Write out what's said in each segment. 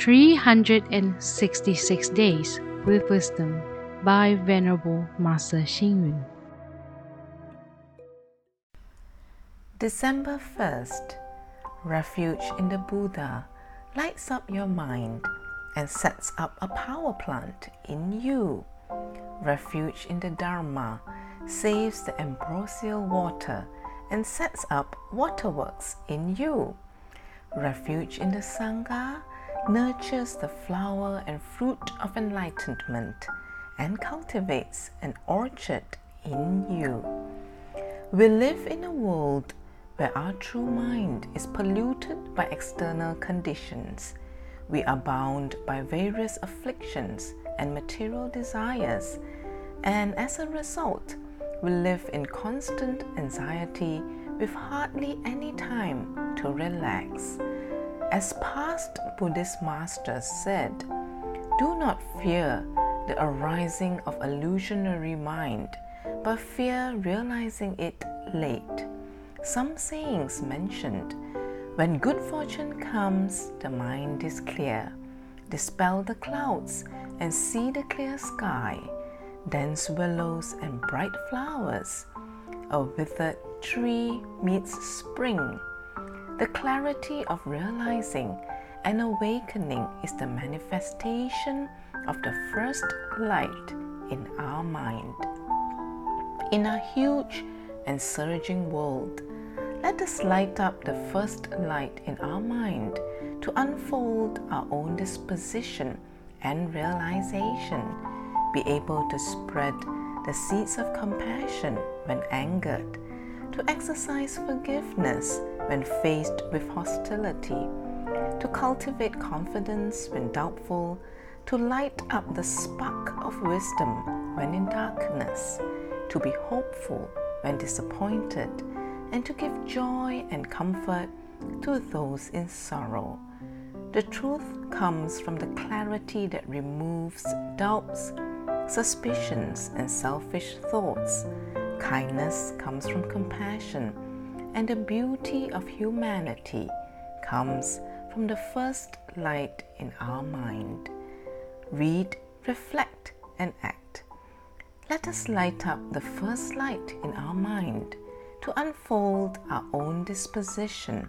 366 Days with Wisdom by Venerable Master Xing Yun. December 1st Refuge in the Buddha lights up your mind and sets up a power plant in you. Refuge in the Dharma saves the ambrosial water and sets up waterworks in you. Refuge in the Sangha nurtures the flower and fruit of enlightenment and cultivates an orchard in you. We live in a world where our true mind is polluted by external conditions. We are bound by various afflictions and material desires, and as a result, we live in constant anxiety with hardly any time to relax. As past Buddhist masters said, do not fear the arising of illusionary mind, but fear realizing it late. Some sayings mentioned when good fortune comes, the mind is clear. Dispel the clouds and see the clear sky, dense willows and bright flowers. A withered tree meets spring the clarity of realizing and awakening is the manifestation of the first light in our mind. In a huge and surging world, let us light up the first light in our mind to unfold our own disposition and realization, be able to spread the seeds of compassion when angered, to exercise forgiveness when faced with hostility, to cultivate confidence when doubtful, to light up the spark of wisdom when in darkness, to be hopeful when disappointed, and to give joy and comfort to those in sorrow. The truth comes from the clarity that removes doubts, suspicions, and selfish thoughts. Kindness comes from compassion and the beauty of humanity comes from the first light in our mind. Read, reflect, and act. Let us light up the first light in our mind to unfold our own disposition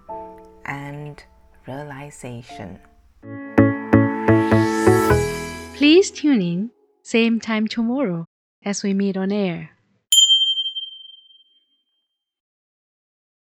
and realization. Please tune in, same time tomorrow as we meet on air.